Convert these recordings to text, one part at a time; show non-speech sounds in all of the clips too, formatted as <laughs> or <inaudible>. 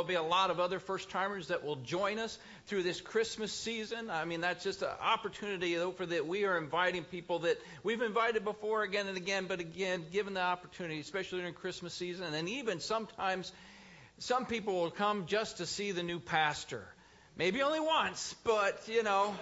There'll be a lot of other first timers that will join us through this Christmas season. I mean, that's just an opportunity for that we are inviting people that we've invited before again and again, but again, given the opportunity, especially during Christmas season, and even sometimes some people will come just to see the new pastor. Maybe only once, but you know,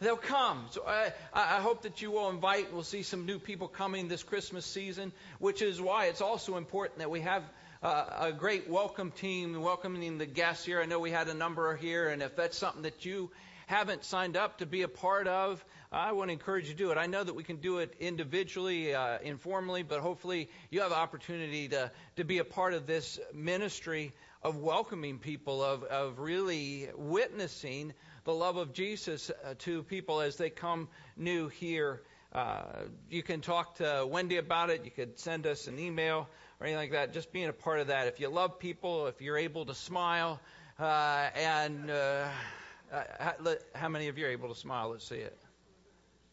they'll come. So I, I hope that you will invite. We'll see some new people coming this Christmas season, which is why it's also important that we have uh, a great welcome team welcoming the guests here. I know we had a number here, and if that's something that you haven't signed up to be a part of, I want to encourage you to do it. I know that we can do it individually, uh, informally, but hopefully you have opportunity to, to be a part of this ministry of welcoming people, of, of really witnessing the love of Jesus uh, to people as they come new here. Uh, you can talk to Wendy about it. You could send us an email or anything like that, just being a part of that. If you love people, if you're able to smile, uh, and uh, how, how many of you are able to smile? Let's see it.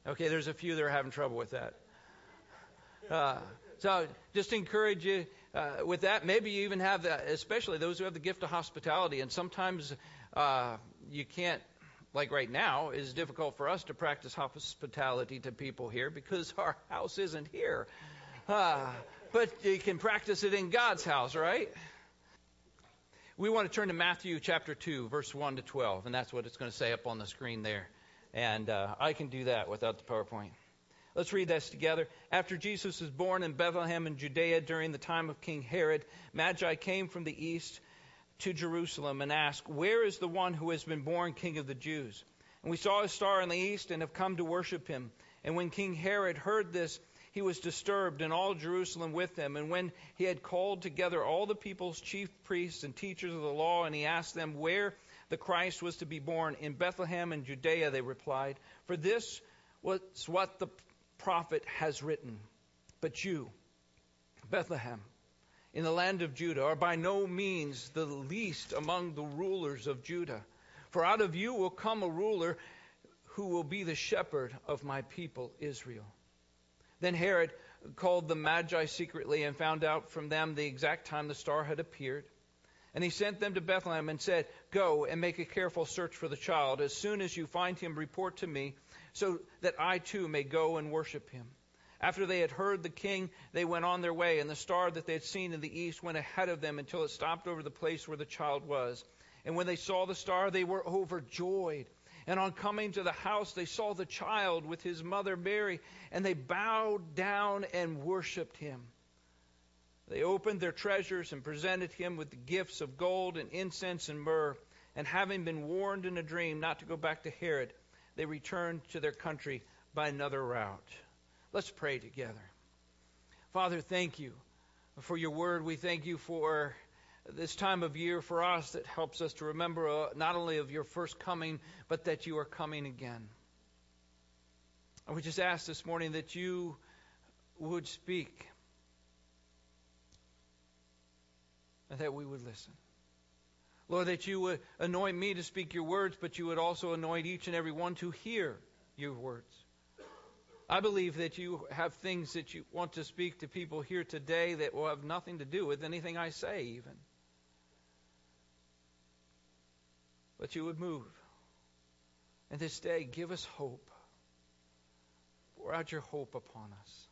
Okay, there's a few that are having trouble with that. Uh, so just encourage you uh, with that. Maybe you even have that, especially those who have the gift of hospitality. And sometimes uh, you can't, like right now, it's difficult for us to practice hospitality to people here because <laughs> our house isn't here. Uh, but you can practice it in God's house, right? We want to turn to Matthew chapter 2, verse 1 to 12, and that's what it's going to say up on the screen there. And uh, I can do that without the PowerPoint. Let's read this together. After Jesus was born in Bethlehem in Judea during the time of King Herod, Magi came from the east to Jerusalem and asked, Where is the one who has been born King of the Jews? And we saw a star in the east and have come to worship him. And when King Herod heard this, he was disturbed, and all Jerusalem with him. And when he had called together all the people's chief priests and teachers of the law, and he asked them where the Christ was to be born, in Bethlehem in Judea, they replied, For this was what the prophet has written. But you, Bethlehem, in the land of Judah, are by no means the least among the rulers of Judah. For out of you will come a ruler who will be the shepherd of my people Israel. Then Herod called the Magi secretly and found out from them the exact time the star had appeared. And he sent them to Bethlehem and said, Go and make a careful search for the child. As soon as you find him, report to me, so that I too may go and worship him. After they had heard the king, they went on their way, and the star that they had seen in the east went ahead of them until it stopped over the place where the child was. And when they saw the star, they were overjoyed. And on coming to the house, they saw the child with his mother Mary, and they bowed down and worshiped him. They opened their treasures and presented him with the gifts of gold and incense and myrrh. And having been warned in a dream not to go back to Herod, they returned to their country by another route. Let's pray together. Father, thank you for your word. We thank you for this time of year for us that helps us to remember uh, not only of your first coming, but that you are coming again. And we just ask this morning that you would speak and that we would listen. Lord, that you would anoint me to speak your words, but you would also anoint each and every one to hear your words. I believe that you have things that you want to speak to people here today that will have nothing to do with anything I say, even. But you would move. And this day, give us hope. Pour out your hope upon us.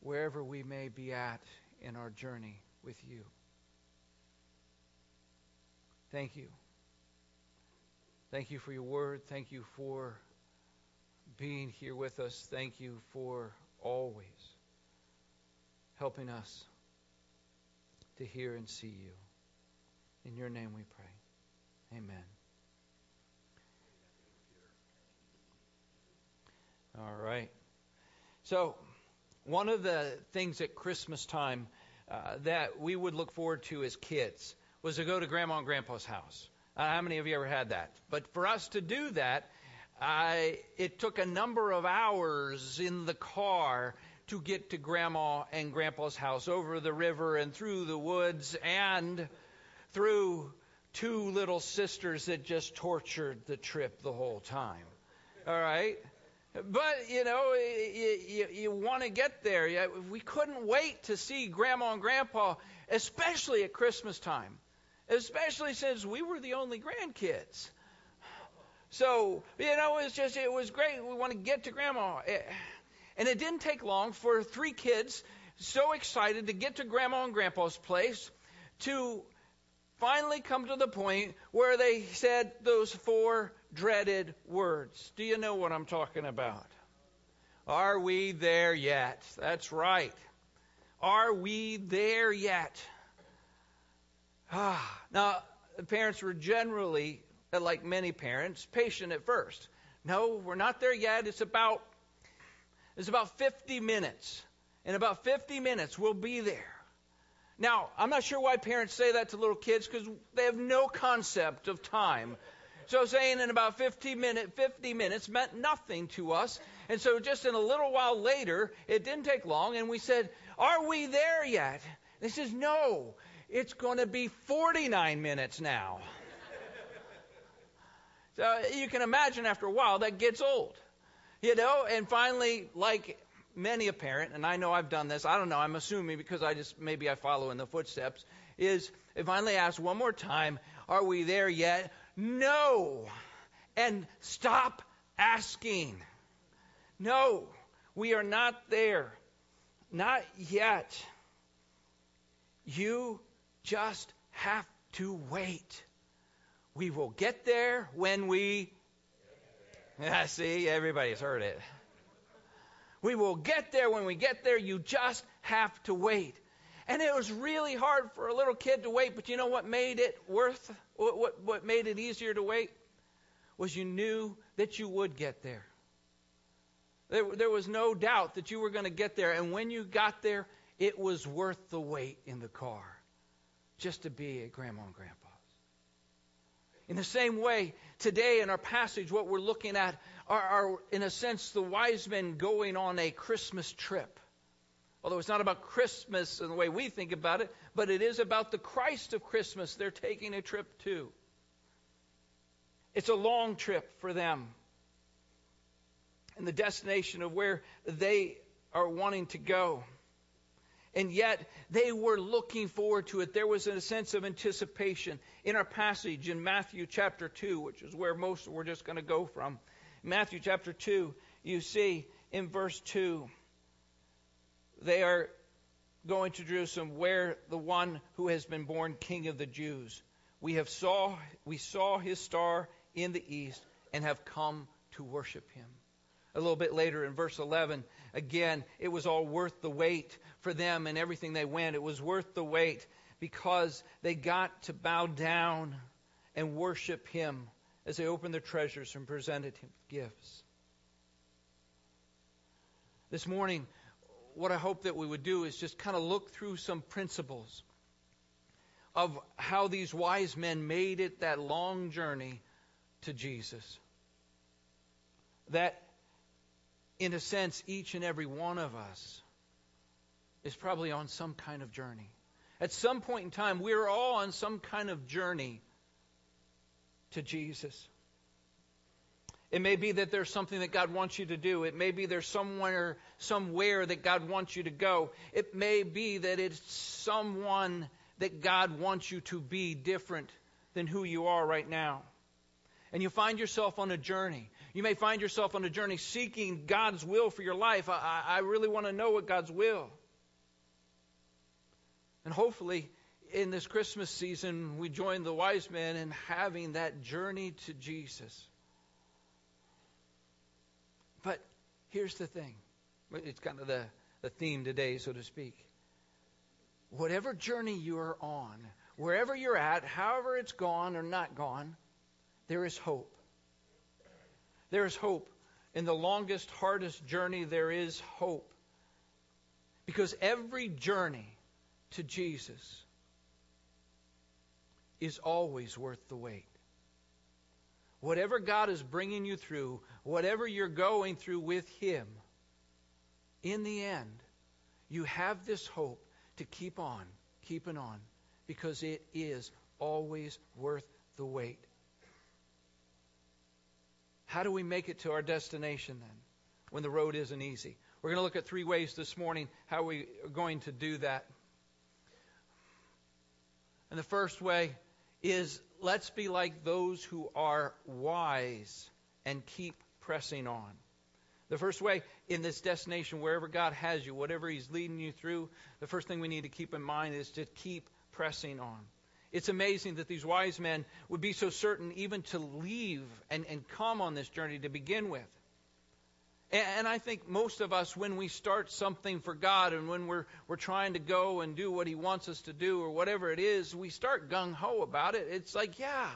Wherever we may be at in our journey with you. Thank you. Thank you for your word. Thank you for being here with us. Thank you for always helping us to hear and see you. In your name we pray. Amen. All right. So, one of the things at Christmas time uh, that we would look forward to as kids was to go to Grandma and Grandpa's house. Uh, how many of you ever had that? But for us to do that, I, it took a number of hours in the car to get to Grandma and Grandpa's house over the river and through the woods and through two little sisters that just tortured the trip the whole time. All right? But, you know, you, you, you want to get there. We couldn't wait to see Grandma and Grandpa, especially at Christmas time, especially since we were the only grandkids. So, you know, it's just, it was great. We want to get to Grandma. Eh, and it didn't take long for three kids, so excited to get to Grandma and Grandpa's place, to finally come to the point where they said those four dreaded words. Do you know what I'm talking about? Are we there yet? That's right. Are we there yet? Ah, now, the parents were generally, like many parents, patient at first. No, we're not there yet. It's about it's about 50 minutes. In about 50 minutes, we'll be there. Now, I'm not sure why parents say that to little kids because they have no concept of time. So saying in about 50, minute, 50 minutes meant nothing to us. And so just in a little while later, it didn't take long, and we said, Are we there yet? And he says, No, it's going to be 49 minutes now. so you can imagine after a while that gets old. You know, and finally, like many a parent, and I know I've done this, I don't know, I'm assuming because I just, maybe I follow in the footsteps, is if finally ask one more time, are we there yet? No. And stop asking. No, we are not there. Not yet. You just have to wait. We will get there when we. Yeah, <laughs> see, everybody's heard it. We will get there when we get there. You just have to wait. And it was really hard for a little kid to wait, but you know what made it worth what, what, made it easier to wait? Was you knew that you would get there. There, there was no doubt that you were going to get there. And when you got there, it was worth the wait in the car just to be at Grandma and Grandpa's. In the same way, today in our passage, what we're looking at are, are, in a sense, the wise men going on a Christmas trip. Although it's not about Christmas in the way we think about it, but it is about the Christ of Christmas they're taking a trip to. It's a long trip for them. And the destination of where they are wanting to go. And yet they were looking forward to it. There was a sense of anticipation. In our passage in Matthew chapter 2, which is where most we're just going to go from, Matthew chapter 2, you see in verse 2, they are going to Jerusalem where the one who has been born king of the Jews. We have saw we saw his star in the east and have come to worship him. A little bit later in verse 11, again, it was all worth the wait for them and everything they went. It was worth the wait because they got to bow down and worship him as they opened their treasures and presented him gifts. This morning, what I hope that we would do is just kind of look through some principles of how these wise men made it that long journey to Jesus. That, in a sense, each and every one of us is probably on some kind of journey. At some point in time, we're all on some kind of journey to Jesus. It may be that there's something that God wants you to do. It may be there's somewhere somewhere that God wants you to go. It may be that it's someone that God wants you to be different than who you are right now. And you find yourself on a journey. You may find yourself on a journey seeking God's will for your life. I, I really want to know what God's will. And hopefully, in this Christmas season, we join the wise men in having that journey to Jesus. But here's the thing it's kind of the, the theme today, so to speak. Whatever journey you are on, wherever you're at, however it's gone or not gone, there is hope. There is hope. In the longest, hardest journey, there is hope. Because every journey to Jesus is always worth the wait. Whatever God is bringing you through, whatever you're going through with Him, in the end, you have this hope to keep on, keeping on, because it is always worth the wait. How do we make it to our destination then? when the road isn't easy. We're going to look at three ways this morning how we are going to do that. And the first way is let's be like those who are wise and keep pressing on. The first way in this destination, wherever God has you, whatever He's leading you through, the first thing we need to keep in mind is to keep pressing on. It's amazing that these wise men would be so certain even to leave and, and come on this journey to begin with. And, I think most of us, when we start something for God and when we're, we're trying to go and do what He wants us to do or whatever it is, we start gung ho about it. It's like, yeah.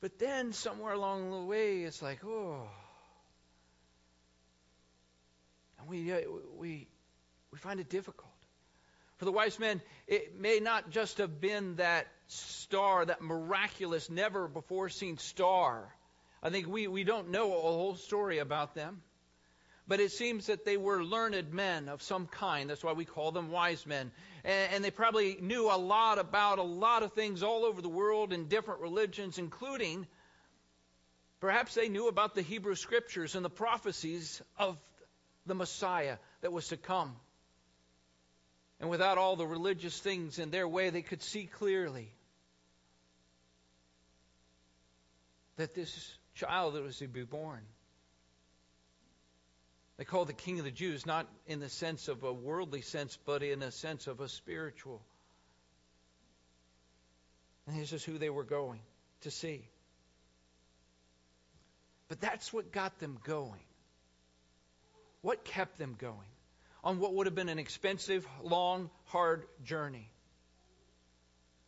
But then somewhere along the way, it's like, oh. And we, uh, we, we find it difficult. For the wise men, it may not just have been that star, that miraculous, never before seen star. I think we, we don't know a whole story about them. But it seems that they were learned men of some kind. That's why we call them wise men. And, and they probably knew a lot about a lot of things all over the world in different religions, including perhaps they knew about the Hebrew scriptures and the prophecies of the Messiah that was to come. And without all the religious things in their way, they could see clearly that this child that was to be born. They call the king of the Jews not in the sense of a worldly sense, but in a sense of a spiritual. And this is who they were going to see. But that's what got them going. What kept them going? on what would have been an expensive, long, hard journey.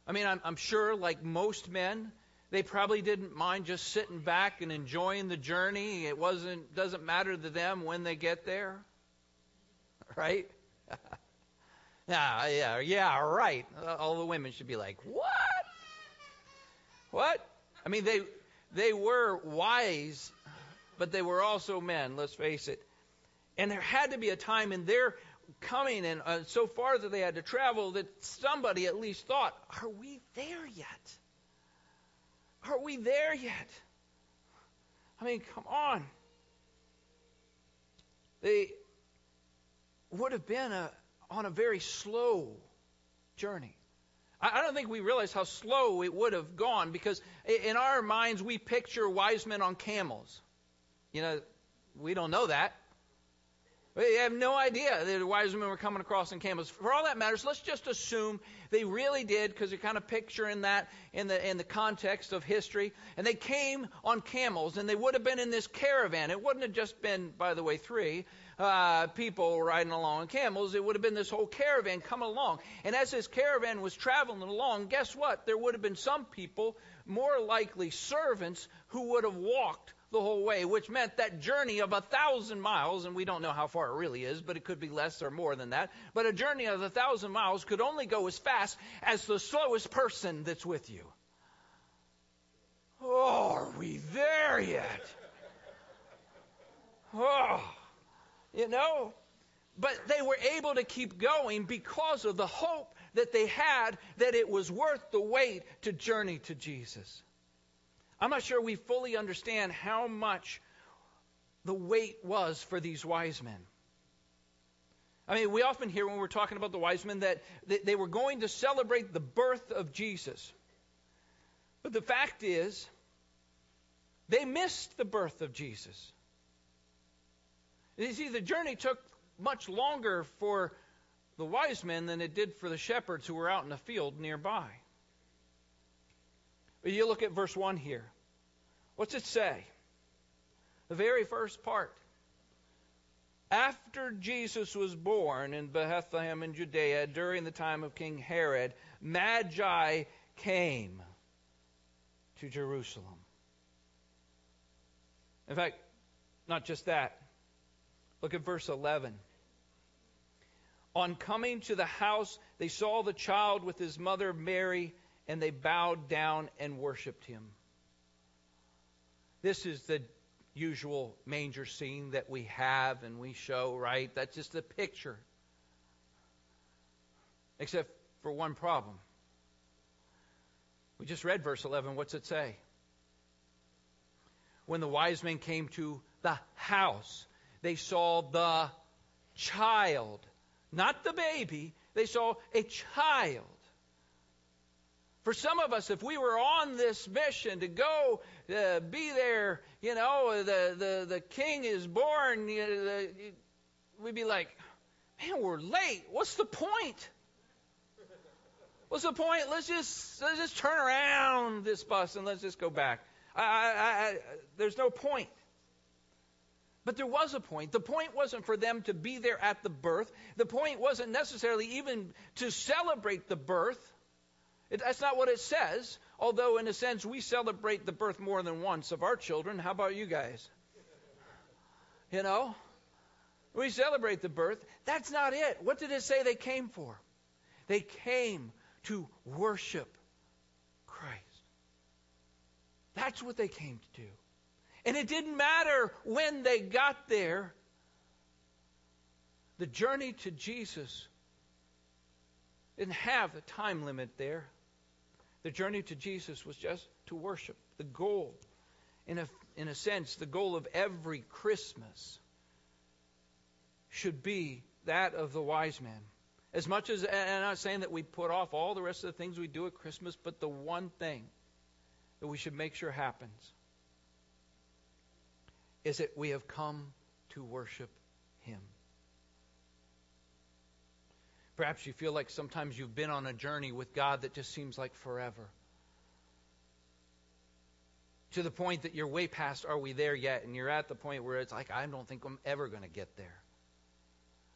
I mean, I'm, I'm, sure, like most men, they probably didn't mind just sitting back and enjoying the journey. It wasn't doesn't matter to them when they get there, <laughs> right? <laughs> yeah, yeah, yeah, right. All the women should be like, what? What? I mean, they they were wise, but they were also men. Let's face it. And there had to be a time in their coming and uh, so far that they had to travel that somebody at least thought, Are we there yet? Are we there yet? I mean, come on. They would have been a, on a very slow journey. I don't think we realize how slow it would have gone because in our minds we picture wise men on camels. You know, we don't know that. They have no idea that the wise men were coming across in camels. For all that matters, let's just assume they really did, because you're kind of picturing that in the in the context of history. And they came on camels, and they would have been in this caravan. It wouldn't have just been, by the way, three uh, people riding along on camels. It would have been this whole caravan coming along. And as this caravan was traveling along, guess what? There would have been some people, more likely servants, who would have walked the whole way, which meant that journey of a thousand miles, and we don't know how far it really is, but it could be less or more than that. But a journey of a thousand miles could only go as fast as the slowest person that's with you. Oh, are we there yet? Oh, you know, but they were able to keep going because of the hope that they had that it was worth the wait to journey to Jesus. I'm not sure we fully understand how much the wait was for these wise men. I mean, we often hear when we're talking about the wise men that they were going to celebrate the birth of Jesus. But the fact is, they missed the birth of Jesus. You see, the journey took much longer for the wise men than it did for the shepherds who were out in the field nearby. But you look at verse 1 here. What's it say? The very first part. After Jesus was born in Bethlehem in Judea during the time of King Herod, Magi came to Jerusalem. In fact, not just that. Look at verse 11. On coming to the house, they saw the child with his mother Mary and they bowed down and worshiped him. This is the usual manger scene that we have and we show, right? That's just the picture. Except for one problem. We just read verse 11. What's it say? When the wise men came to the house, they saw the child, not the baby. They saw a child. For some of us, if we were on this mission to go uh, be there, you know, the, the, the king is born, you know, the, we'd be like, man, we're late. What's the point? What's the point? Let's just let's just turn around this bus and let's just go back. I, I, I, there's no point. But there was a point. The point wasn't for them to be there at the birth. The point wasn't necessarily even to celebrate the birth. That's not what it says. Although, in a sense, we celebrate the birth more than once of our children. How about you guys? You know? We celebrate the birth. That's not it. What did it say they came for? They came to worship Christ. That's what they came to do. And it didn't matter when they got there. The journey to Jesus didn't have a time limit there. The journey to Jesus was just to worship. The goal, in a, in a sense, the goal of every Christmas should be that of the wise man. As much as, and I'm not saying that we put off all the rest of the things we do at Christmas, but the one thing that we should make sure happens is that we have come to worship Him. Perhaps you feel like sometimes you've been on a journey with God that just seems like forever. To the point that you're way past, are we there yet? And you're at the point where it's like, I don't think I'm ever going to get there.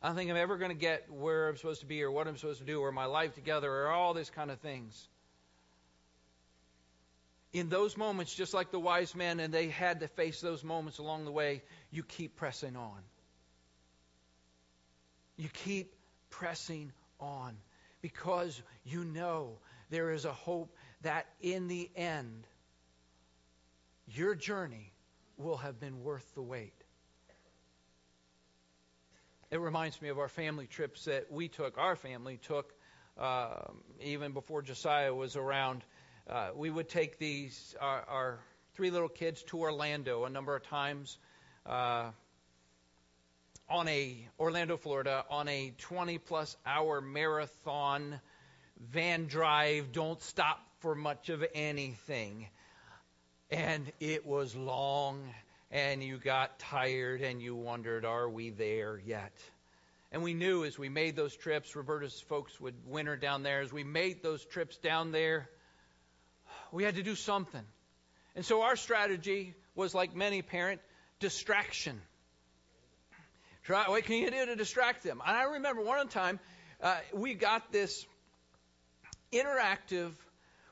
I don't think I'm ever going to get where I'm supposed to be or what I'm supposed to do or my life together or all these kind of things in those moments, just like the wise men, and they had to face those moments along the way, you keep pressing on. You keep pressing on. Because you know there is a hope that in the end, your journey will have been worth the wait. It reminds me of our family trips that we took, our family took, uh, even before Josiah was around. Uh, we would take these our, our, three little kids to Orlando a number of times. Uh, on a Orlando, Florida, on a 20 plus hour marathon van drive. Don't stop for much of anything, and it was long, and you got tired, and you wondered, "Are we there yet?" And we knew as we made those trips, Roberta's folks would winter down there. As we made those trips down there, we had to do something. And so our strategy was like many parent distraction. Try, what can you do to distract them? And I remember one time uh, we got this interactive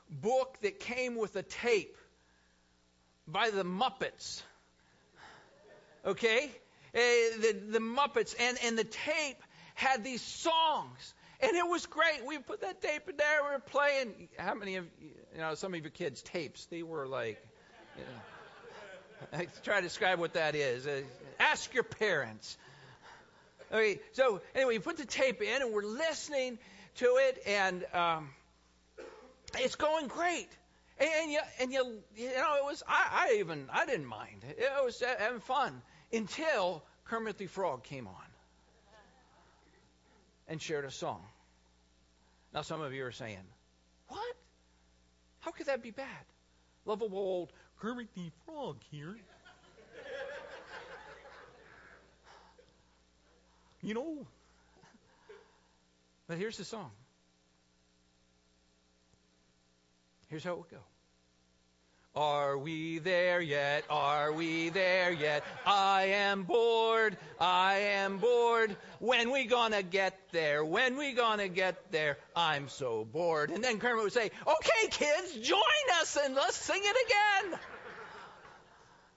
book that came with a tape by the Muppets. Okay? Uh, the, the Muppets. And, and the tape had these songs. And it was great. We put that tape in there. We were playing. How many of you know? Some of your kids tapes. They were like. You know, <laughs> I try to describe what that is. Uh, ask your parents. Okay. So anyway, we put the tape in and we're listening to it, and um, it's going great. And, and you and you you know it was I, I even I didn't mind. It was having fun until Kermit the Frog came on and shared a song. Now, some of you are saying, What? How could that be bad? Lovable old Kermit the Frog here. You know? But here's the song. Here's how it would go. Are we there yet? Are we there yet? I am bored. I am bored. When we gonna get there? When we gonna get there? I'm so bored. And then Kermit would say, okay, kids, join us and let's sing it again.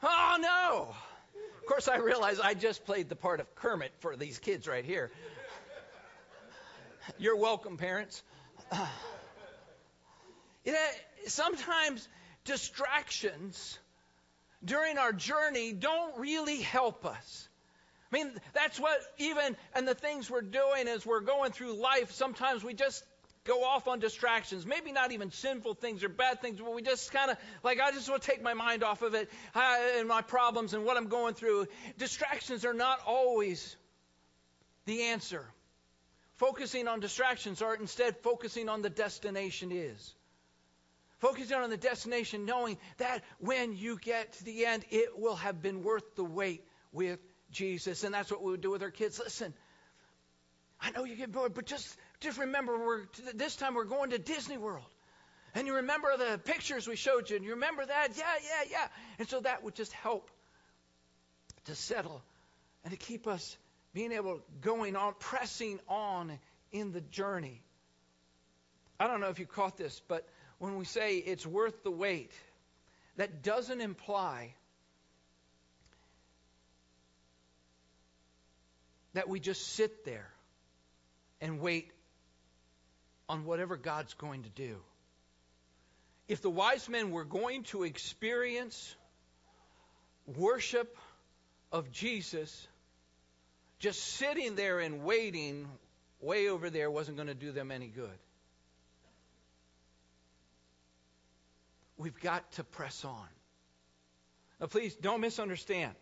Oh no. Course, I realize I just played the part of Kermit for these kids right here. You're welcome, parents. <sighs> You know, sometimes distractions during our journey don't really help us. I mean, that's what even, and the things we're doing as we're going through life, sometimes we just go off on distractions. Maybe not even sinful things or bad things, but we just kind of like, I just want to take my mind off of it and my problems and what I'm going through. Distractions are not always the answer. Focusing on distractions are instead focusing on the destination is. Focusing on the destination, knowing that when you get to the end, it will have been worth the wait with Jesus. And that's what we would do with our kids. Listen, I know you get bored, but just, just remember, we're, this time we're going to Disney World. And you remember the pictures we showed you, and you remember that? Yeah, yeah, yeah. And so that would just help to settle and to keep us being able going on, pressing on in the journey. I don't know if you caught this, but when we say it's worth the wait, that doesn't imply that we just sit there and wait on whatever God's going to do. If the wise men were going to experience worship of Jesus, just sitting there and waiting way over there wasn't going to do them any good. We've got to press on. Now, please don't misunderstand.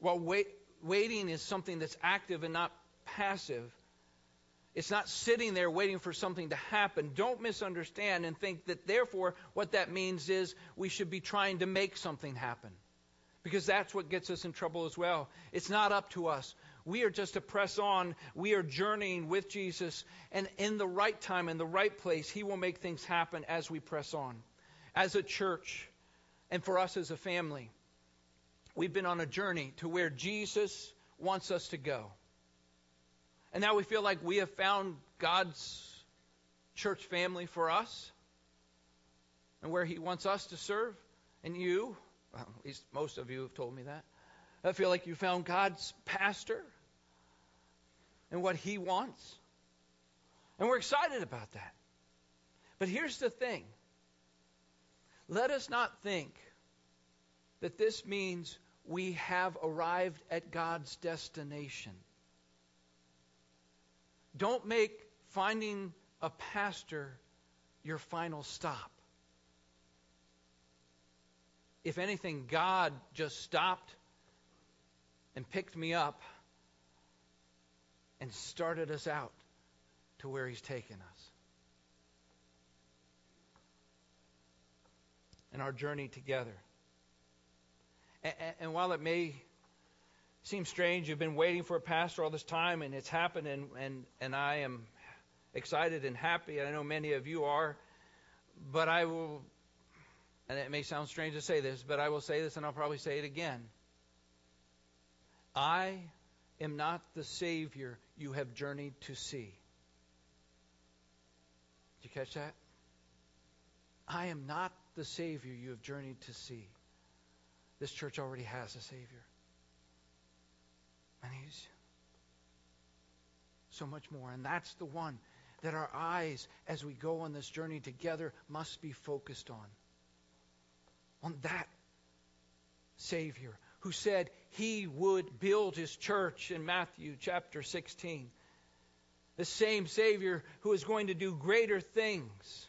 While wait, waiting is something that's active and not passive, it's not sitting there waiting for something to happen. Don't misunderstand and think that, therefore, what that means is we should be trying to make something happen. Because that's what gets us in trouble as well. It's not up to us. We are just to press on. We are journeying with Jesus. And in the right time, in the right place, He will make things happen as we press on. As a church, and for us as a family, we've been on a journey to where Jesus wants us to go. And now we feel like we have found God's church family for us and where He wants us to serve. And you, well, at least most of you have told me that. I feel like you found God's pastor and what He wants. And we're excited about that. But here's the thing let us not think that this means we have arrived at God's destination. Don't make finding a pastor your final stop. If anything, God just stopped and picked me up and started us out to where He's taken us. And our journey together. And, and, while it may seem strange, you've been waiting for a pastor all this time, and it's happened, and, and, and I am excited and happy. I know many of you are. But I will, and it may sound strange to say this, but I will say this, and I'll probably say it again. I am not the Savior you have journeyed to see. Did you catch that? I am not the Savior you have journeyed to see. This church already has a Savior. And He's so much more. And that's the one that our eyes, as we go on this journey together, must be focused on. On that Savior who said he would build his church in Matthew chapter 16. The same Savior who is going to do greater things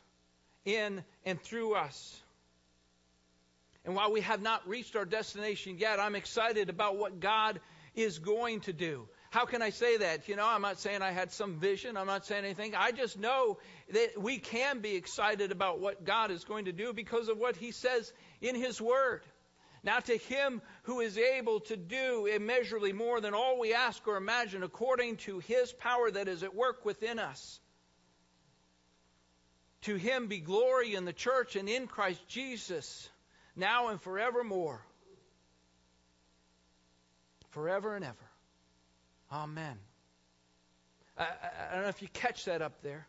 in and through us. And while we have not reached our destination yet, I'm excited about what God is going to do. How can I say that? You know, I'm not saying I had some vision. I'm not saying anything. I just know that we can be excited about what God is going to do because of what He says in His Word. Now, to Him who is able to do immeasurably more than all we ask or imagine, according to His power that is at work within us. To Him be glory in the church and in Christ Jesus, now and forevermore. Forever and ever. Amen. I, I, don't know if you catch that up there.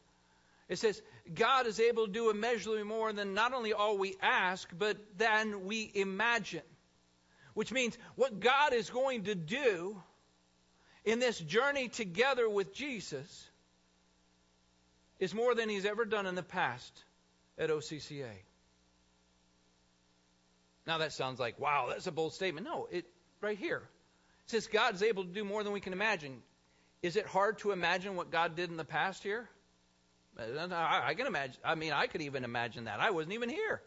It says, God is able to do immeasurably more than not only all we ask, but than we imagine. Which means what God is going to do in this journey together with Jesus is more than he's ever done in the past at OCCA. Now that sounds like, wow, that's a bold statement. No, it right here says God is able to do more than we can imagine. Is it hard to imagine what God did in the past here? I can imagine. I mean, I could even imagine that. I wasn't even here.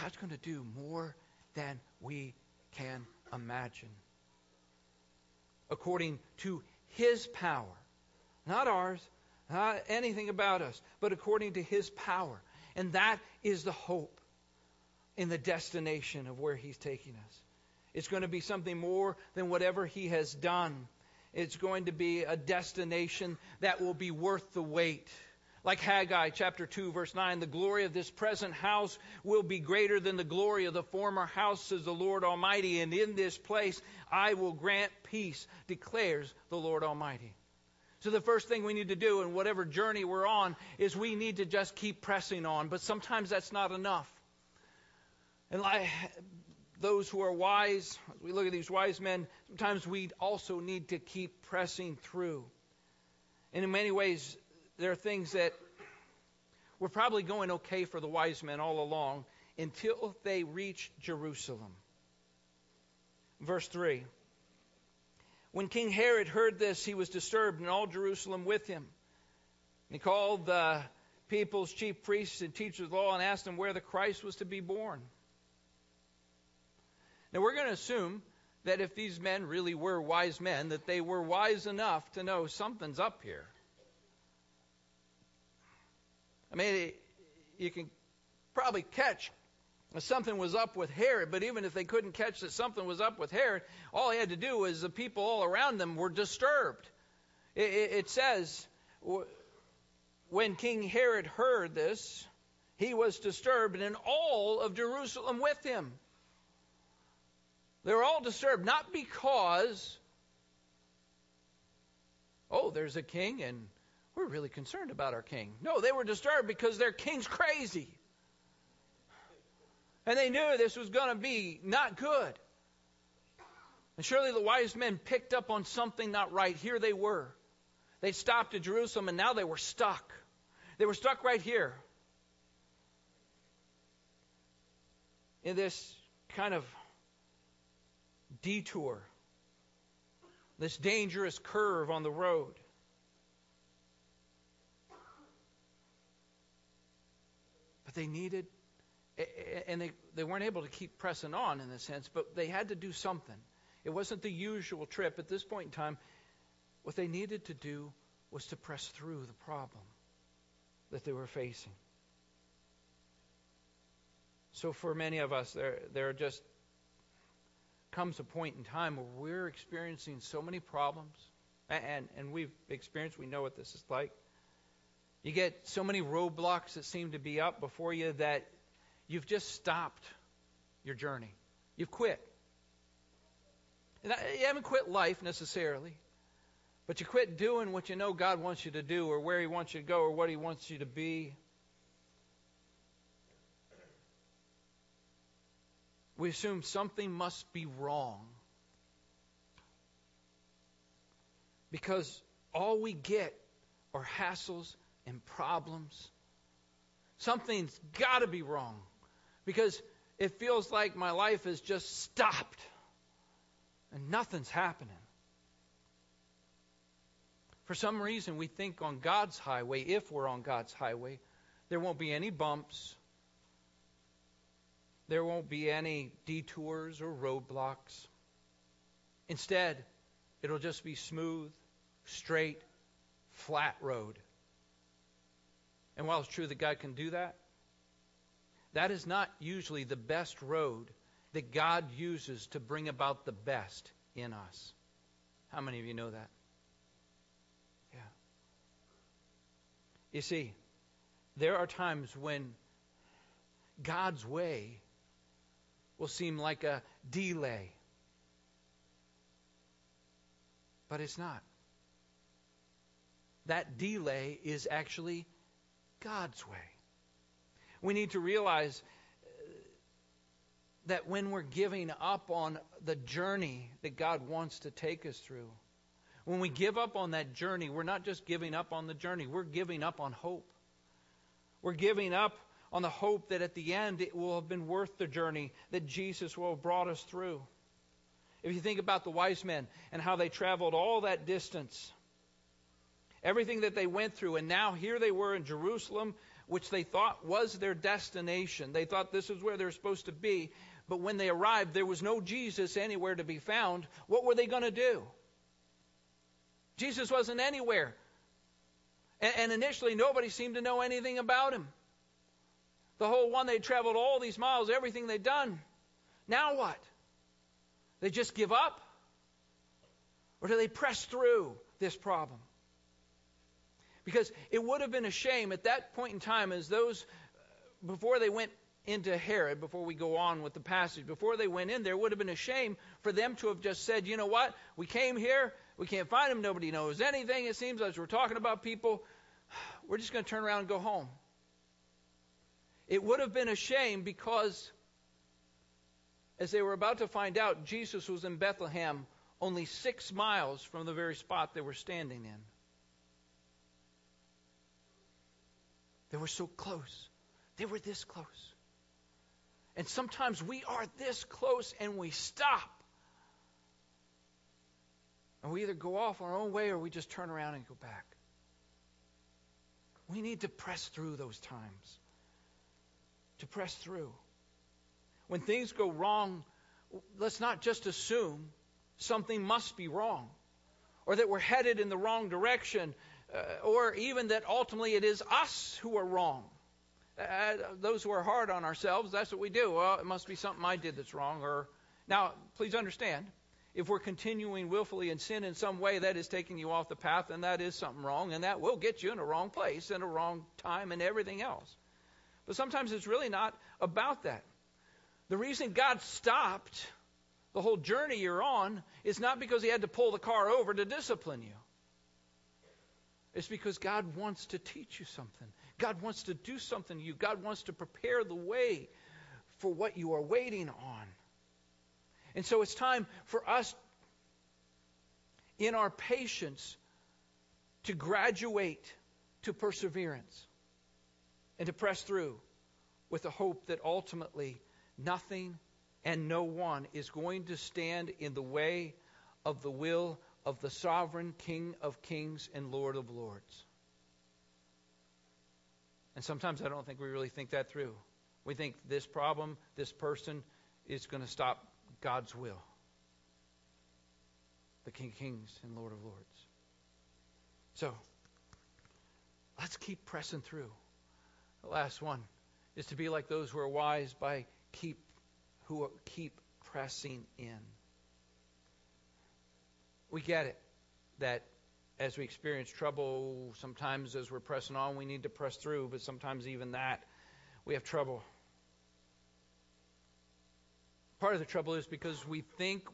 God's going to do more than we can imagine. According to His power, not ours, not anything about us, but according to His power. And that is the hope in the destination of where He's taking us. It's going to be something more than whatever He has done. It's going to be a destination that will be worth the wait. Like Haggai chapter 2, verse 9, the glory of this present house will be greater than the glory of the former house, says the Lord Almighty. And in this place I will grant peace, declares the Lord Almighty. So the first thing we need to do in whatever journey we're on is we need to just keep pressing on. But sometimes that's not enough. And like those who are wise, as we look at these wise men, sometimes we also need to keep pressing through. And in many ways, there are things that were probably going okay for the wise men all along until they reached Jerusalem. Verse 3 When King Herod heard this, he was disturbed, and all Jerusalem with him. He called the people's chief priests and teachers of law and asked them where the Christ was to be born. Now, we're going to assume that if these men really were wise men, that they were wise enough to know something's up here. I mean, you can probably catch that something was up with Herod, but even if they couldn't catch that something was up with Herod, all he had to do was the people all around them were disturbed. It, it, it says, when King Herod heard this, he was disturbed, and all of Jerusalem with him. They were all disturbed, not because, oh, there's a king and we're really concerned about our king. No, they were disturbed because their king's crazy. And they knew this was going to be not good. And surely the wise men picked up on something not right. Here they were. They stopped at Jerusalem and now they were stuck. They were stuck right here. In this kind of detour, this dangerous curve on the road. But they needed, and they, they weren't able to keep pressing on in a sense, but they had to do something. It wasn't the usual trip. At this point in time, what they needed to do was to press through the problem that they were facing. So for many of us, there, there are just comes a point in time where we're experiencing so many problems, and, and we've experienced, we know what this is like. You get so many roadblocks that seem to be up before you that you've just stopped your journey. You've quit. You haven't quit life necessarily, but you quit doing what you know God wants you to do, or where He wants you to go, or what He wants you to be. We assume something must be wrong because all we get are hassles and problems. Something's got to be wrong because it feels like my life has just stopped and nothing's happening. For some reason, we think on God's highway, if we're on God's highway, there won't be any bumps, there won't be any detours or roadblocks. Instead, it'll just be smooth, straight, flat road. And while it's true that God can do that, that is not usually the best road that God uses to bring about the best in us. How many of you know that? Yeah. You see, there are times when God's way will seem like a delay, but it's not. That delay is actually God's way. We need to realize uh, that when we're giving up on the journey that God wants to take us through, when we give up on that journey, we're not just giving up on the journey, we're giving up on hope. We're giving up on the hope that at the end it will have been worth the journey that Jesus will have brought us through. If you think about the wise men and how they traveled all that distance, everything that they went through, and now here they were in Jerusalem, which they thought was their destination. They thought this is where they're supposed to be. But when they arrived, there was no Jesus anywhere to be found. What were they going to do? Jesus wasn't anywhere. And, and, initially, nobody seemed to know anything about him. The whole one, they traveled all these miles, everything they'd done. Now what? They just give up? Or do they press through this problem? Because it would have been a shame at that point in time, as those, before they went into Herod, before we go on with the passage, before they went in there, would have been a shame for them to have just said, you know what, we came here, we can't find him, nobody knows anything, it seems, as we're talking about people, we're just going to turn around and go home. It would have been a shame because as they were about to find out, Jesus was in Bethlehem, only six miles from the very spot they were standing in. They were so close. They were this close. And sometimes we are this close and we stop. And we either go off our own way or we just turn around and go back. We need to press through those times. To press through when things go wrong, let's not just assume something must be wrong or that we're headed in the wrong direction uh, or even that ultimately it is us who are wrong. Uh, those who are hard on ourselves, that's what we do. Well, it must be something I did that's wrong. Or now, please understand, if we're continuing willfully in sin in some way, that is taking you off the path, and that is something wrong, and that will get you in a wrong place and a wrong time and everything else. But sometimes it's really not about that. The reason God stopped the whole journey you're on is not because He had to pull the car over to discipline you. It's because God wants to teach you something. God wants to do something to you. God wants to prepare the way for what you are waiting on. And so it's time for us, in our patience, to graduate to perseverance and to press through with the hope that ultimately nothing and no one is going to stand in the way of the will of the sovereign King of kings and Lord of lords. And sometimes I don't think we really think that through. We think this problem, this person, is going to stop God's will. The King of Kings and Lord of Lords. So, let's keep pressing through. The last one is to be like those who are wise by keep who keep pressing in. We get it that as we experience trouble, sometimes as we're pressing on, we need to press through, but sometimes even that, we have trouble. Part of the trouble is because we think,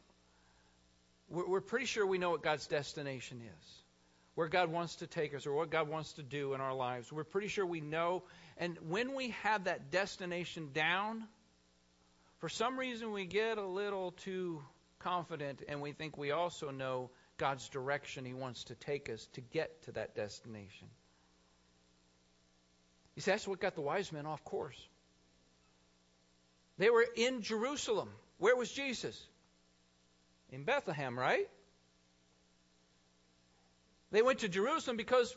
we're, we're pretty sure we know what God's destination is, where God wants to take us, or what God wants to do in our lives. We're pretty sure we know. And when we have that destination down, for some reason, we get a little too confident and we think we also know God's direction He wants to take us to get to that destination. You see, that's what got the wise men off course. They were in Jerusalem. Where was Jesus? In Bethlehem, right? They went to Jerusalem because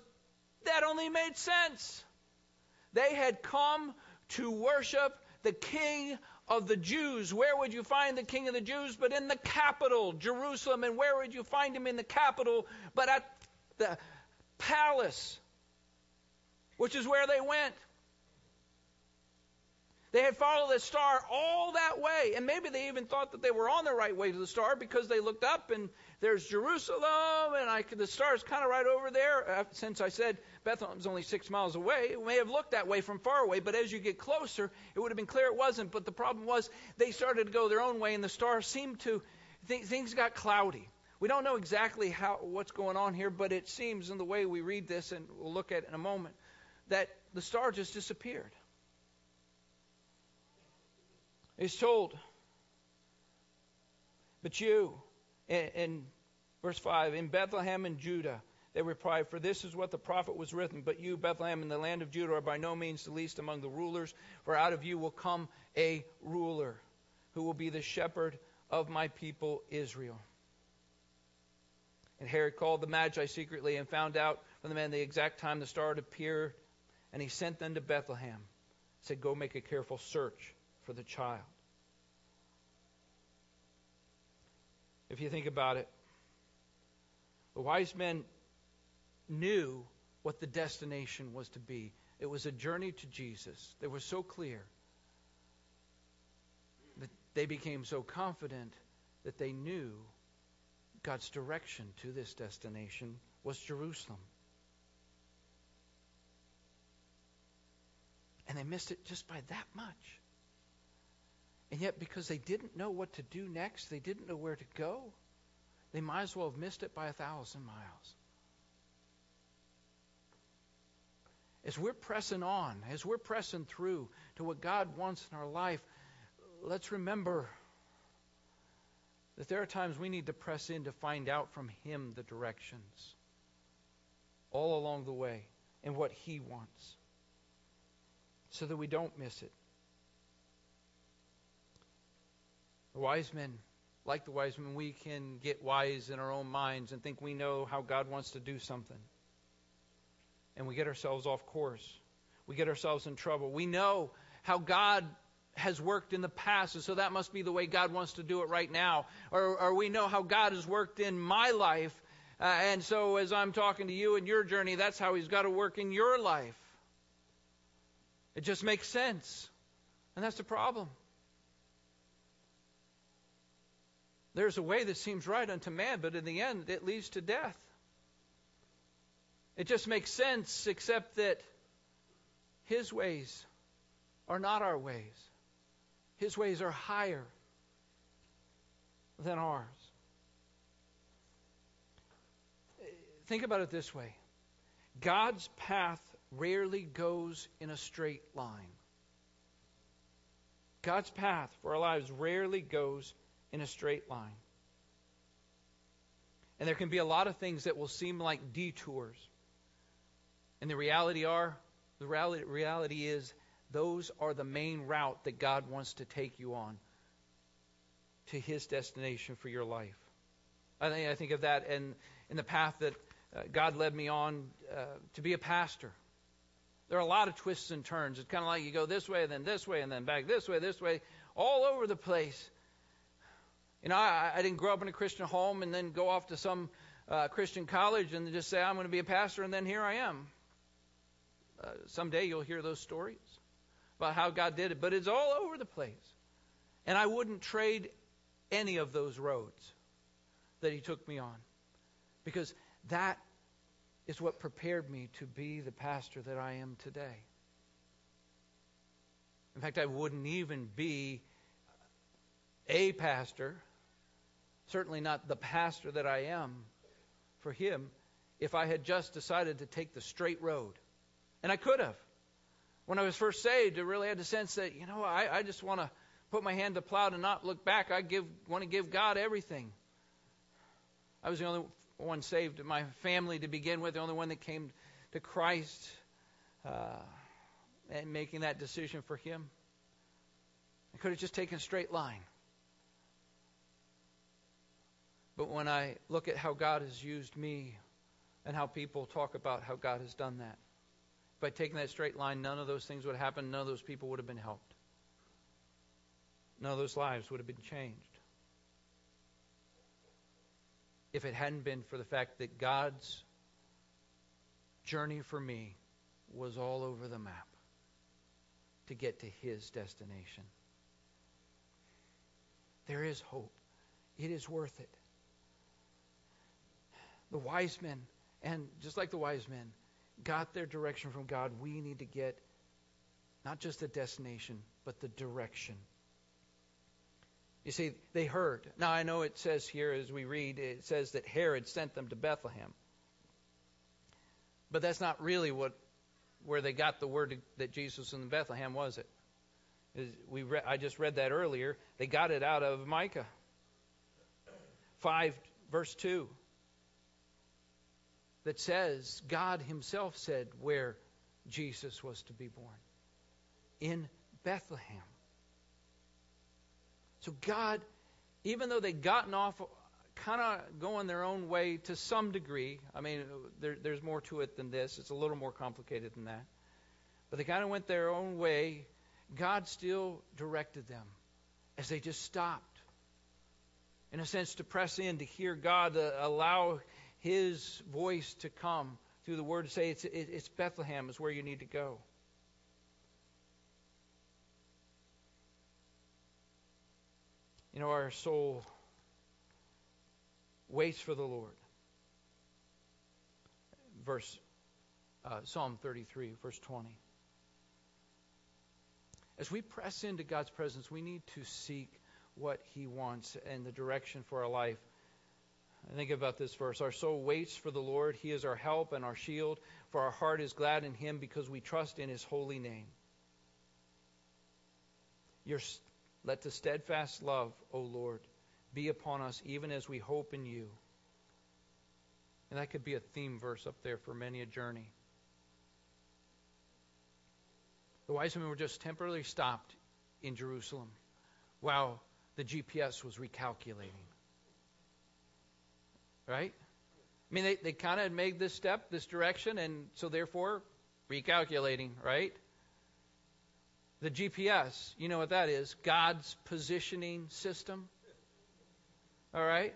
that only made sense. They had come to worship the King of the Jews. Where would you find the king of the Jews but in the capital, Jerusalem? And where would you find him in the capital but at the palace, which is where they went? They had followed the star all that way, and maybe they even thought that they were on the right way to the star because they looked up and there's Jerusalem, and I, the star's kind of right over there. Uh, since I said Bethlehem's only six miles away, it may have looked that way from far away, but as you get closer, it would have been clear it wasn't. But the problem was they started to go their own way, and the star seemed to, th- things got cloudy. We don't know exactly how what's going on here, but it seems in the way we read this, and we'll look at it in a moment, that the star just disappeared. It's told, but you, in, in verse 5, in Bethlehem in Judah, they replied, For this is what the prophet was written. But you, Bethlehem, in the land of Judah, are by no means the least among the rulers, for out of you will come a ruler who will be the shepherd of my people Israel. And Herod called the Magi secretly and found out from the man the exact time the star had appeared, and he sent them to Bethlehem. Said, Go make a careful search for the child. If you think about it, the wise men knew what the destination was to be. It was a journey to Jesus. They were so clear that they became so confident that they knew God's direction to this destination was Jerusalem. And they missed it just by that much. And yet, because they didn't know what to do next, they didn't know where to go, they might as well have missed it by a thousand miles. As we're pressing on, as we're pressing through to what God wants in our life, let's remember that there are times we need to press in to find out from Him the directions all along the way and what He wants so that we don't miss it. The wise men, like the wise men, we can get wise in our own minds and think we know how God wants to do something. And we get ourselves off course. We get ourselves in trouble. We know how God has worked in the past, and so that must be the way God wants to do it right now. Or, or we know how God has worked in my life, uh, and so as I'm talking to you in your journey, that's how He's got to work in your life. It just makes sense. And that's the problem. There's a way that seems right unto man, but in the end, it leads to death. It just makes sense, except that his ways are not our ways. His ways are higher than ours. Think about it this way God's path rarely goes in a straight line. God's path for our lives rarely goes in a straight line. And there can be a lot of things that will seem like detours. And the reality are, the reality, reality is, those are the main route that God wants to take you on to His destination for your life. I think I think of that in in the path that uh, God led me on uh, to be a pastor. There are a lot of twists and turns. It's kind of like you go this way, then this way, and then back this way, this way, all over the place. You know, I, I didn't grow up in a Christian home and then go off to some uh, Christian college and just say, I'm going to be a pastor, and then here I am. Uh, someday you'll hear those stories about how God did it, but it's all over the place. And I wouldn't trade any of those roads that He took me on because that is what prepared me to be the pastor that I am today. In fact, I wouldn't even be a pastor, certainly not the pastor that I am for him, if I had just decided to take the straight road. And I could have. When I was first saved, I really had the sense that, you know, I, I just want to put my hand to plow and not look back. I give want to give God everything. I was the only one saved in my family to begin with, the only one that came to Christ uh, and making that decision for Him. I could have just taken a straight line. But when I look at how God has used me and how people talk about how God has done that, by taking that straight line, none of those things would happen. None of those people would have been helped. None of those lives would have been changed if it hadn't been for the fact that God's journey for me was all over the map to get to his destination. There is hope. It is worth it. The wise men, and just like the wise men, got their direction from God. We need to get not just the destination, but the direction you see, they heard. Now, I know it says here as we read, it says that Herod sent them to Bethlehem. But that's not really what where they got the word that Jesus was in Bethlehem, was it? We re- I just read that earlier. They got it out of Micah 5, verse 2, that says, God Himself said where Jesus was to be born in Bethlehem. So God even though they'd gotten off kind of going their own way to some degree, I mean, there, there's more to it than this, it's a little more complicated than that. But they kind of went their own way. God still directed them as they just stopped. In a sense, to press in, to hear God, to allow His voice to come through the Word, to say it's, it's Bethlehem is where you need to go. You know, our soul waits for the Lord. Verse uh, Psalm 33, verse 20. As we press into God's presence, we need to seek what He wants and the direction for our life. I think about this verse. Our soul waits for the Lord. He is our help and our shield, for our heart is glad in Him because we trust in His holy name. Your, let the steadfast love, O Lord, be upon us even as we hope in you. And that could be a theme verse up there for many a journey. The wise men were just temporarily stopped in Jerusalem while the GPS was recalculating. Right? I mean, they, they kind of made this step, this direction, and so therefore recalculating, right? The GPS, you know what that is? God's positioning system. All right?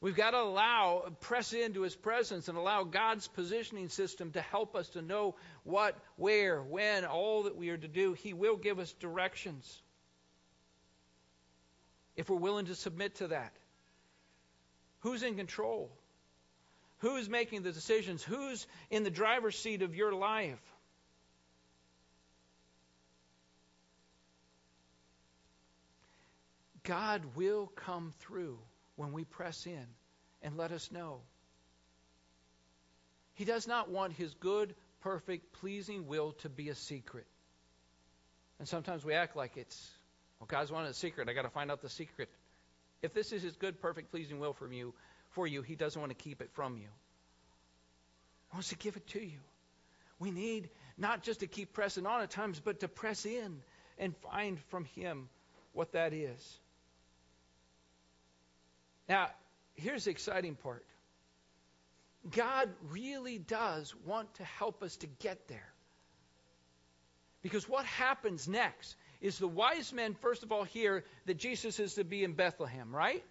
We've got to allow, press into his presence and allow God's positioning system to help us to know what, where, when, all that we are to do. He will give us directions if we're willing to submit to that. Who's in control? Who's making the decisions? Who's in the driver's seat of your life? God will come through when we press in and let us know. He does not want his good, perfect, pleasing will to be a secret. And sometimes we act like it's, well, God's wanted a secret. I got to find out the secret. If this is his good, perfect, pleasing will from you, for you, he doesn't want to keep it from you. He wants to give it to you. We need not just to keep pressing on at times, but to press in and find from him what that is. Now, here's the exciting part God really does want to help us to get there. Because what happens next is the wise men, first of all, hear that Jesus is to be in Bethlehem, right?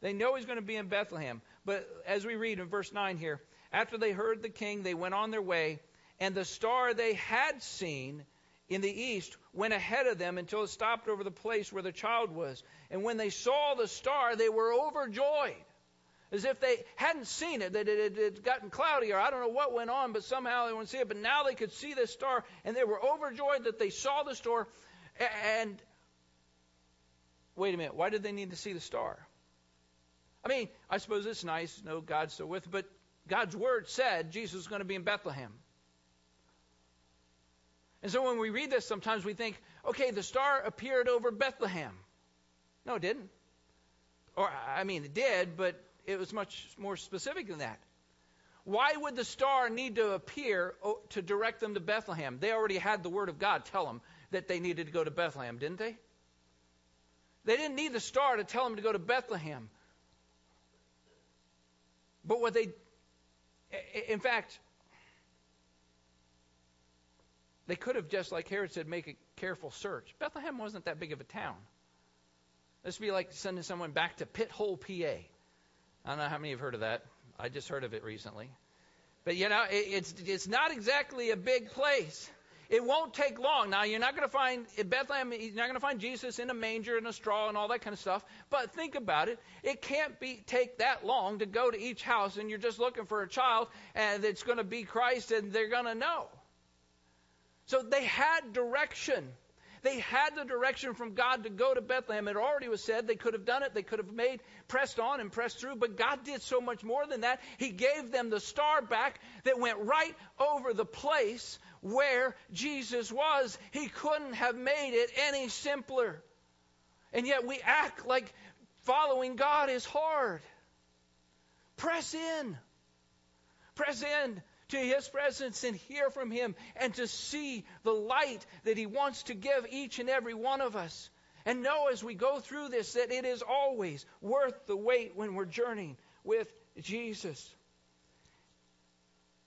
They know he's going to be in Bethlehem. But as we read in verse 9 here, after they heard the king, they went on their way, and the star they had seen in the east went ahead of them until it stopped over the place where the child was. And when they saw the star, they were overjoyed, as if they hadn't seen it, that it had gotten cloudy, or I don't know what went on, but somehow they wouldn't see it. But now they could see this star, and they were overjoyed that they saw the star. And wait a minute, why did they need to see the star? I mean, I suppose it's nice, no, God's still with, but God's word said Jesus was going to be in Bethlehem. And so when we read this, sometimes we think, okay, the star appeared over Bethlehem. No, it didn't. Or, I mean, it did, but it was much more specific than that. Why would the star need to appear oh, to direct them to Bethlehem? They already had the Word of God tell them that they needed to go to Bethlehem, didn't they? They didn't need the star to tell them to go to Bethlehem. But what they, in fact, they could have just, like Herod said, make a careful search. Bethlehem wasn't that big of a town. This would be like sending someone back to Pithole, PA. I don't know how many have heard of that. I just heard of it recently. But you know, it, it's it's not exactly a big place. It won't take long. Now you're not going to find in Bethlehem. You're not going to find Jesus in a manger and a straw and all that kind of stuff. But think about it. It can't be take that long to go to each house and you're just looking for a child and it's going to be Christ and they're going to know. So they had direction. They had the direction from God to go to Bethlehem. It already was said they could have done it. They could have made, pressed on and pressed through. But God did so much more than that. He gave them the star back that went right over the place where Jesus was. He couldn't have made it any simpler. And yet we act like following God is hard. Press in. Press in to His presence and hear from Him and to see the light that He wants to give each and every one of us. And know as we go through this that it is always worth the wait when we're journeying with Jesus.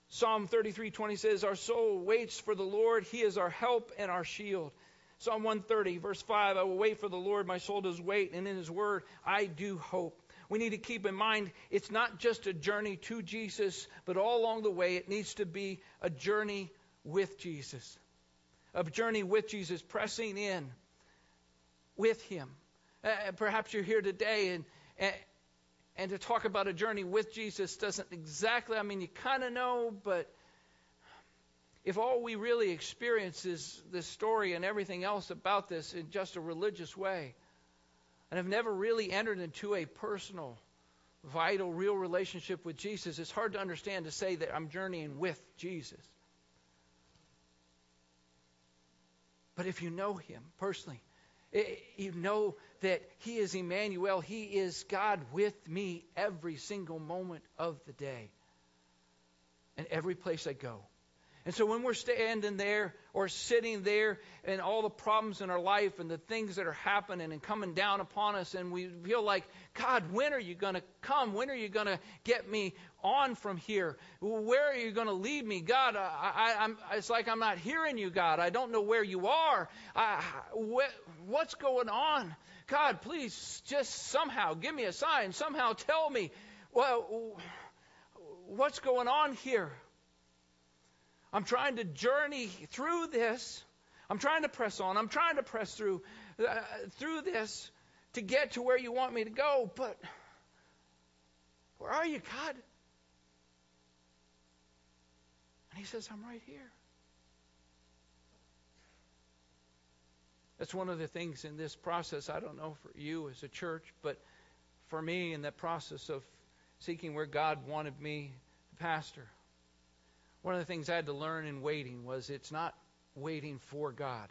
Psalm 33:20 says, "Our soul waits for the Lord; he is our help and our shield." Psalm 130, verse 5, I will wait for the Lord, my soul does wait, and in his word I do hope. We need to keep in mind it's not just a journey to Jesus, but all along the way it needs to be a journey with Jesus. A journey with Jesus, pressing in with him. Uh, perhaps you're here today and, and and to talk about a journey with Jesus doesn't exactly, I mean, you kind of know, but if all we really experience is this story and everything else about this in just a religious way, and have never really entered into a personal, vital, real relationship with Jesus, it's hard to understand to say that I'm journeying with Jesus. But if you know him personally, you know that he is Emmanuel, he is God with me every single moment of the day and every place I go. And so when we're standing there or sitting there and all the problems in our life and the things that are happening and coming down upon us and we feel like, God, when are you going to come? When are you going to get me on from here? Where are you going to lead me? God, I, I, it's like I'm not hearing you, God. I don't know where you are. I, wh- what's going on? God, please just somehow give me a sign. Somehow tell me, well, what's going on here? I'm trying to journey through this. I'm trying to press on. I'm trying to press through uh, through this to get to where you want me to go. But where are you, God? And he says, I'm right here. That's one of the things in this process. I don't know for you as a church, but for me in that process of seeking where God wanted me to pastor. One of the things I had to learn in waiting was it's not waiting for God.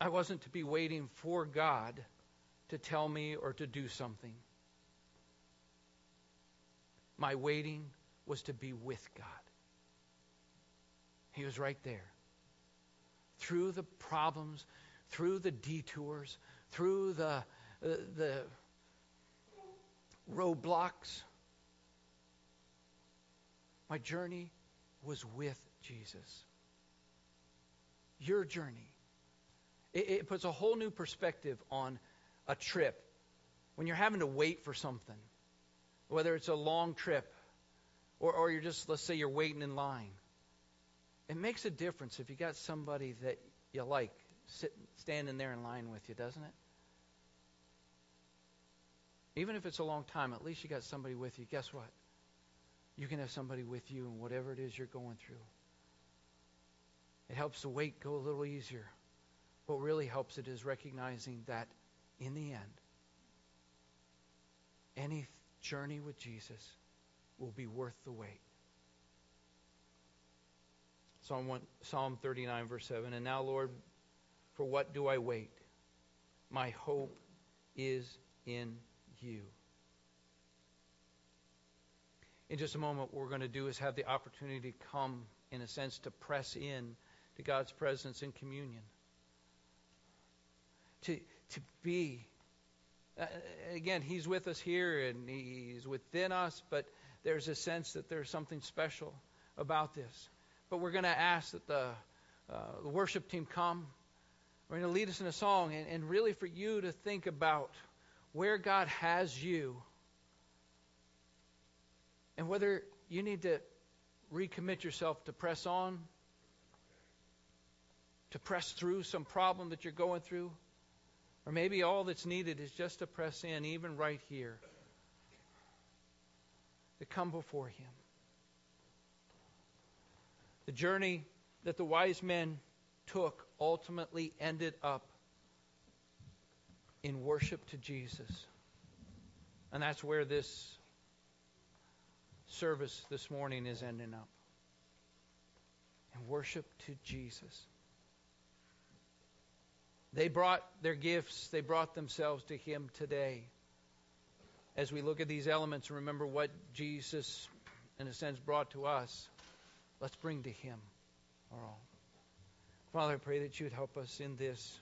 I wasn't to be waiting for God to tell me or to do something. My waiting was to be with God. He was right there. Through the problems, through the detours, through the, uh, the roadblocks, my journey was with Jesus. Your journey. It, it, puts a whole new perspective on a trip. When you're having to wait for something, whether it's a long trip or, or you're just, let's say, you're waiting in line, it makes a difference if you got somebody that you like sitting, standing there in line with you, doesn't it? Even if it's a long time, at least you got somebody with you. Guess what? You can have somebody with you in whatever it is you're going through. It helps the wait go a little easier. What really helps it is recognizing that in the end, any journey with Jesus will be worth the wait. Psalm, 1, Psalm 39, verse 7. And now, Lord, for what do I wait? My hope is in you in just a moment, what we're going to do is have the opportunity to come, in a sense, to press in to God's presence in communion. To, to be, uh, again, He's with us here and He's within us, but there's a sense that there's something special about this. But we're going to ask that the, uh, the worship team come. We're going to lead us in a song, and, and really for you to think about where God has you and whether you need to recommit yourself to press on, to press through some problem that you're going through, or maybe all that's needed is just to press in, even right here, to come before Him. The journey that the wise men took ultimately ended up in worship to Jesus. And that's where this service this morning is ending up. And worship to Jesus. They brought their gifts, they brought themselves to Him today. As we look at these elements and remember what Jesus, in a sense, brought to us, let's bring to Him our all. Father, I pray that you would help us in this.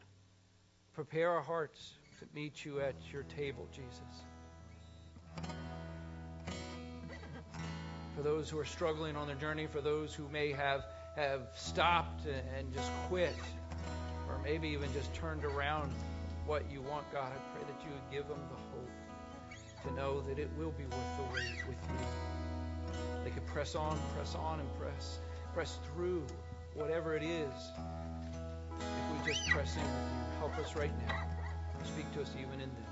Prepare our hearts to meet you at your table, Jesus. For those who are struggling on their journey, for those who may have, have stopped and just quit, or maybe even just turned around what you want, God, I pray that you would give them the hope to know that it will be worth the wait with you. They can press on, press on, and press, press through whatever it is. If we just press in with you, help us right now. Speak to us even in this.